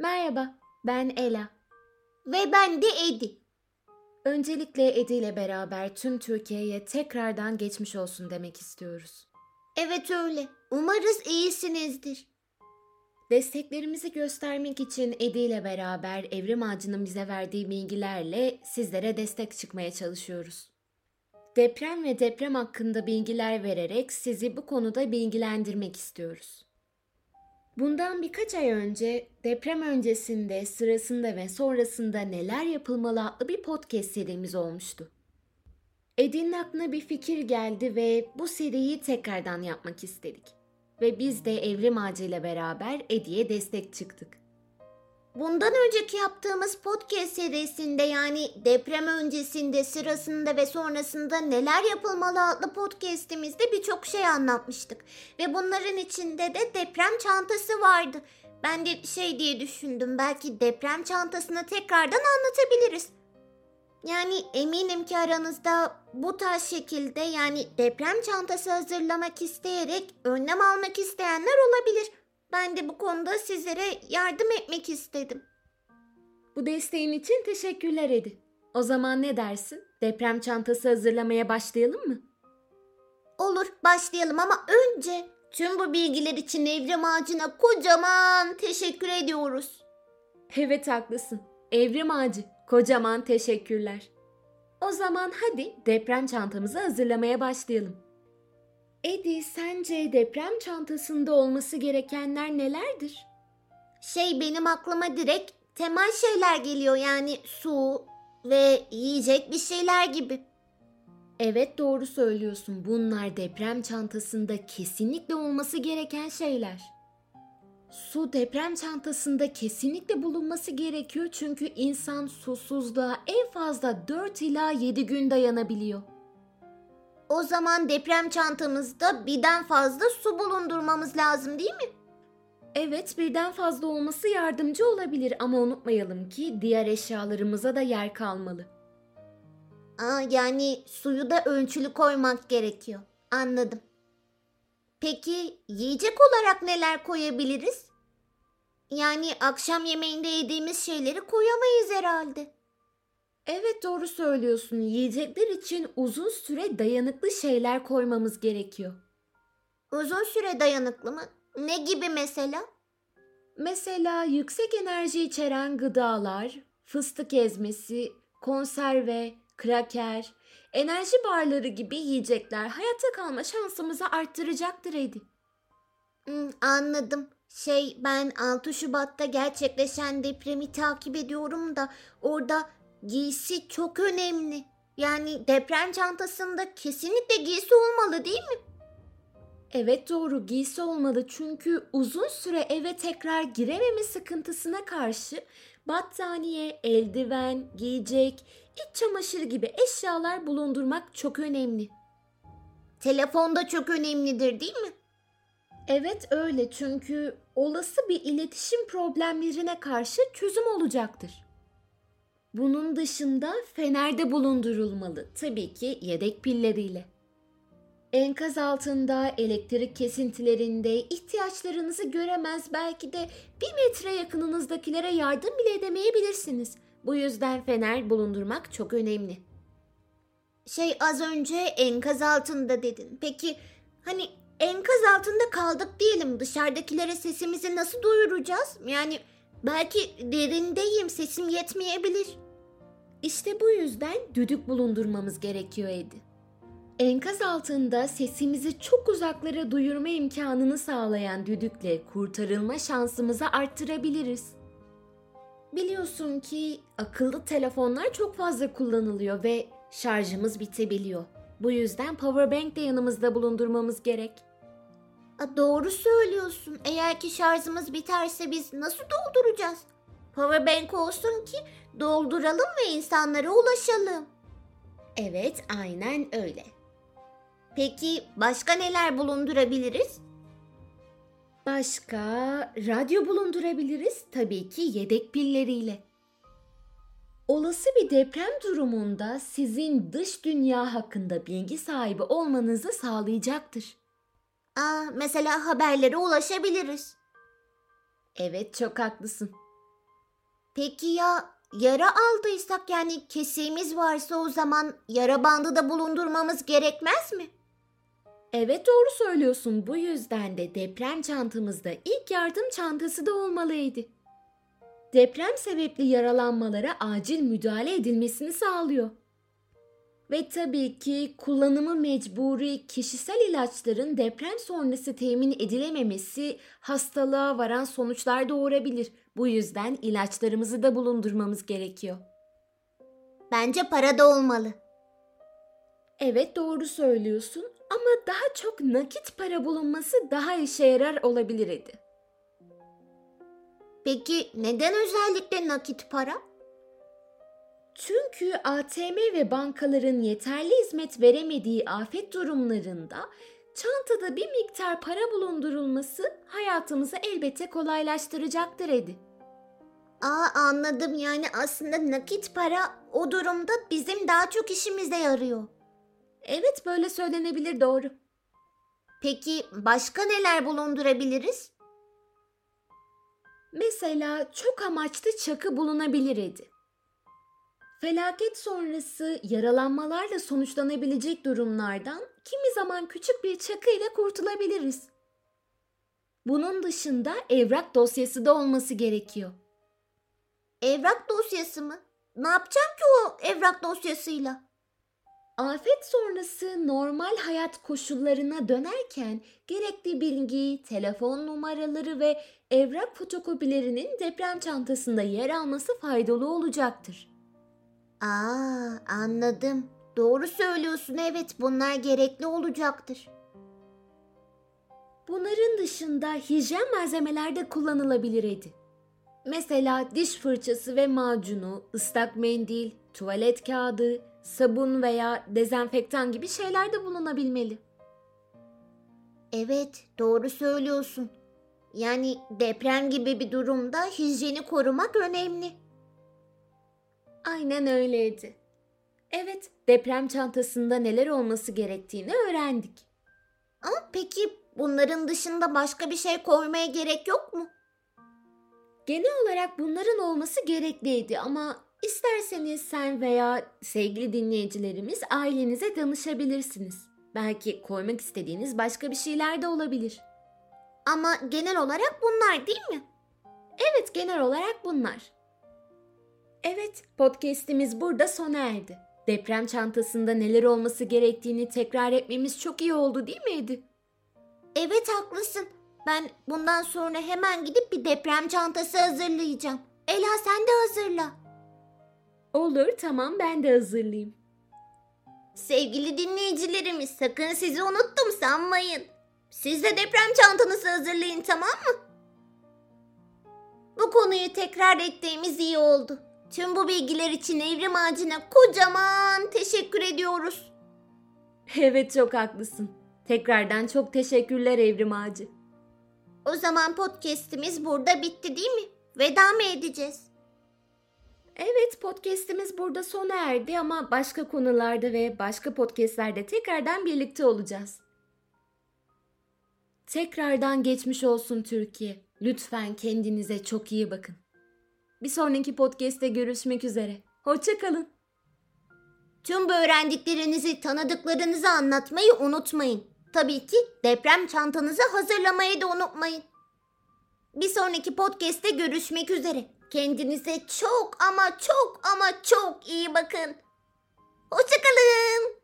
Merhaba, ben Ela. Ve ben de Edi. Öncelikle Edi ile beraber tüm Türkiye'ye tekrardan geçmiş olsun demek istiyoruz. Evet öyle. Umarız iyisinizdir. Desteklerimizi göstermek için Edi ile beraber Evrim Ağacı'nın bize verdiği bilgilerle sizlere destek çıkmaya çalışıyoruz. Deprem ve deprem hakkında bilgiler vererek sizi bu konuda bilgilendirmek istiyoruz. Bundan birkaç ay önce deprem öncesinde, sırasında ve sonrasında neler yapılmalı adlı bir podcast serimiz olmuştu. Edin'in aklına bir fikir geldi ve bu seriyi tekrardan yapmak istedik. Ve biz de Evrim Ağacı ile beraber Edi'ye destek çıktık. Bundan önceki yaptığımız podcast serisinde yani deprem öncesinde, sırasında ve sonrasında neler yapılmalı adlı podcastimizde birçok şey anlatmıştık. Ve bunların içinde de deprem çantası vardı. Ben de şey diye düşündüm belki deprem çantasını tekrardan anlatabiliriz. Yani eminim ki aranızda bu tarz şekilde yani deprem çantası hazırlamak isteyerek önlem almak isteyenler olabilir. Ben de bu konuda sizlere yardım etmek istedim. Bu desteğin için teşekkürler Edi. O zaman ne dersin? Deprem çantası hazırlamaya başlayalım mı? Olur başlayalım ama önce tüm bu bilgiler için Evrim Ağacı'na kocaman teşekkür ediyoruz. Evet haklısın. Evrim Ağacı, kocaman teşekkürler. O zaman hadi deprem çantamızı hazırlamaya başlayalım. Edi, sence deprem çantasında olması gerekenler nelerdir? Şey benim aklıma direkt temel şeyler geliyor yani su ve yiyecek bir şeyler gibi. Evet doğru söylüyorsun. Bunlar deprem çantasında kesinlikle olması gereken şeyler. Su deprem çantasında kesinlikle bulunması gerekiyor çünkü insan susuzluğa en fazla 4 ila 7 gün dayanabiliyor. O zaman deprem çantamızda birden fazla su bulundurmamız lazım değil mi? Evet birden fazla olması yardımcı olabilir ama unutmayalım ki diğer eşyalarımıza da yer kalmalı. Aa, yani suyu da ölçülü koymak gerekiyor. Anladım. Peki yiyecek olarak neler koyabiliriz? Yani akşam yemeğinde yediğimiz şeyleri koyamayız herhalde. Evet doğru söylüyorsun. Yiyecekler için uzun süre dayanıklı şeyler koymamız gerekiyor. Uzun süre dayanıklı mı? Ne gibi mesela? Mesela yüksek enerji içeren gıdalar, fıstık ezmesi, konserve, kraker, enerji barları gibi yiyecekler hayatta kalma şansımızı arttıracaktır Edi. Hmm, anladım. Şey ben 6 Şubat'ta gerçekleşen depremi takip ediyorum da orada giysi çok önemli. Yani deprem çantasında kesinlikle giysi olmalı değil mi? Evet doğru giysi olmalı çünkü uzun süre eve tekrar girememe sıkıntısına karşı battaniye, eldiven, giyecek, iç çamaşırı gibi eşyalar bulundurmak çok önemli. Telefon da çok önemlidir değil mi? Evet öyle çünkü olası bir iletişim problemlerine karşı çözüm olacaktır. Bunun dışında fenerde bulundurulmalı tabii ki yedek pilleriyle. Enkaz altında, elektrik kesintilerinde ihtiyaçlarınızı göremez belki de bir metre yakınınızdakilere yardım bile edemeyebilirsiniz. Bu yüzden fener bulundurmak çok önemli. Şey az önce enkaz altında dedin. Peki hani enkaz altında kaldık diyelim dışarıdakilere sesimizi nasıl duyuracağız? Yani belki derindeyim sesim yetmeyebilir. İşte bu yüzden düdük bulundurmamız gerekiyor Edi. Enkaz altında sesimizi çok uzaklara duyurma imkanını sağlayan düdükle kurtarılma şansımızı arttırabiliriz. Biliyorsun ki akıllı telefonlar çok fazla kullanılıyor ve şarjımız bitebiliyor. Bu yüzden powerbank de yanımızda bulundurmamız gerek. A, doğru söylüyorsun. Eğer ki şarjımız biterse biz nasıl dolduracağız? Powerbank olsun ki dolduralım ve insanlara ulaşalım. Evet, aynen öyle. Peki başka neler bulundurabiliriz? Başka radyo bulundurabiliriz tabii ki yedek pilleriyle. Olası bir deprem durumunda sizin dış dünya hakkında bilgi sahibi olmanızı sağlayacaktır. Aa, mesela haberlere ulaşabiliriz. Evet çok haklısın. Peki ya yara aldıysak yani kesiğimiz varsa o zaman yara bandı da bulundurmamız gerekmez mi? Evet doğru söylüyorsun. Bu yüzden de deprem çantamızda ilk yardım çantası da olmalıydı. Deprem sebepli yaralanmalara acil müdahale edilmesini sağlıyor. Ve tabii ki kullanımı mecburi kişisel ilaçların deprem sonrası temin edilememesi hastalığa varan sonuçlar doğurabilir. Bu yüzden ilaçlarımızı da bulundurmamız gerekiyor. Bence para da olmalı. Evet doğru söylüyorsun ama daha çok nakit para bulunması daha işe yarar olabilir Edi. Peki neden özellikle nakit para? Çünkü ATM ve bankaların yeterli hizmet veremediği afet durumlarında çantada bir miktar para bulundurulması hayatımızı elbette kolaylaştıracaktır Edi. Aa anladım yani aslında nakit para o durumda bizim daha çok işimize yarıyor. Evet böyle söylenebilir doğru. Peki başka neler bulundurabiliriz? Mesela çok amaçlı çakı bulunabilir Edi. Felaket sonrası yaralanmalarla sonuçlanabilecek durumlardan kimi zaman küçük bir çakı ile kurtulabiliriz. Bunun dışında evrak dosyası da olması gerekiyor. Evrak dosyası mı? Ne yapacağım ki o evrak dosyasıyla? Afet sonrası normal hayat koşullarına dönerken gerekli bilgi, telefon numaraları ve evrak fotokopilerinin deprem çantasında yer alması faydalı olacaktır. Aa anladım. Doğru söylüyorsun evet bunlar gerekli olacaktır. Bunların dışında hijyen malzemeler de kullanılabilir Edi. Mesela diş fırçası ve macunu, ıslak mendil, tuvalet kağıdı, sabun veya dezenfektan gibi şeyler de bulunabilmeli. Evet doğru söylüyorsun. Yani deprem gibi bir durumda hijyeni korumak önemli. Aynen öyleydi. Evet, deprem çantasında neler olması gerektiğini öğrendik. Ama peki bunların dışında başka bir şey koymaya gerek yok mu? Genel olarak bunların olması gerekliydi ama isterseniz sen veya sevgili dinleyicilerimiz ailenize danışabilirsiniz. Belki koymak istediğiniz başka bir şeyler de olabilir. Ama genel olarak bunlar değil mi? Evet, genel olarak bunlar. Evet, podcast'imiz burada sona erdi. Deprem çantasında neler olması gerektiğini tekrar etmemiz çok iyi oldu değil miydi? Evet haklısın. Ben bundan sonra hemen gidip bir deprem çantası hazırlayacağım. Ela sen de hazırla. Olur, tamam ben de hazırlayayım. Sevgili dinleyicilerimiz sakın sizi unuttum sanmayın. Siz de deprem çantanızı hazırlayın tamam mı? Bu konuyu tekrar ettiğimiz iyi oldu. Tüm bu bilgiler için Evrim Ağacı'na kocaman teşekkür ediyoruz. Evet çok haklısın. Tekrardan çok teşekkürler Evrim Ağacı. O zaman podcast'imiz burada bitti değil mi? Veda mı edeceğiz? Evet podcast'imiz burada sona erdi ama başka konularda ve başka podcast'lerde tekrardan birlikte olacağız. Tekrardan geçmiş olsun Türkiye. Lütfen kendinize çok iyi bakın. Bir sonraki podcast'te görüşmek üzere. Hoşçakalın. Tüm bu öğrendiklerinizi tanıdıklarınıza anlatmayı unutmayın. Tabii ki deprem çantanızı hazırlamayı da unutmayın. Bir sonraki podcast'te görüşmek üzere. Kendinize çok ama çok ama çok iyi bakın. Hoşçakalın.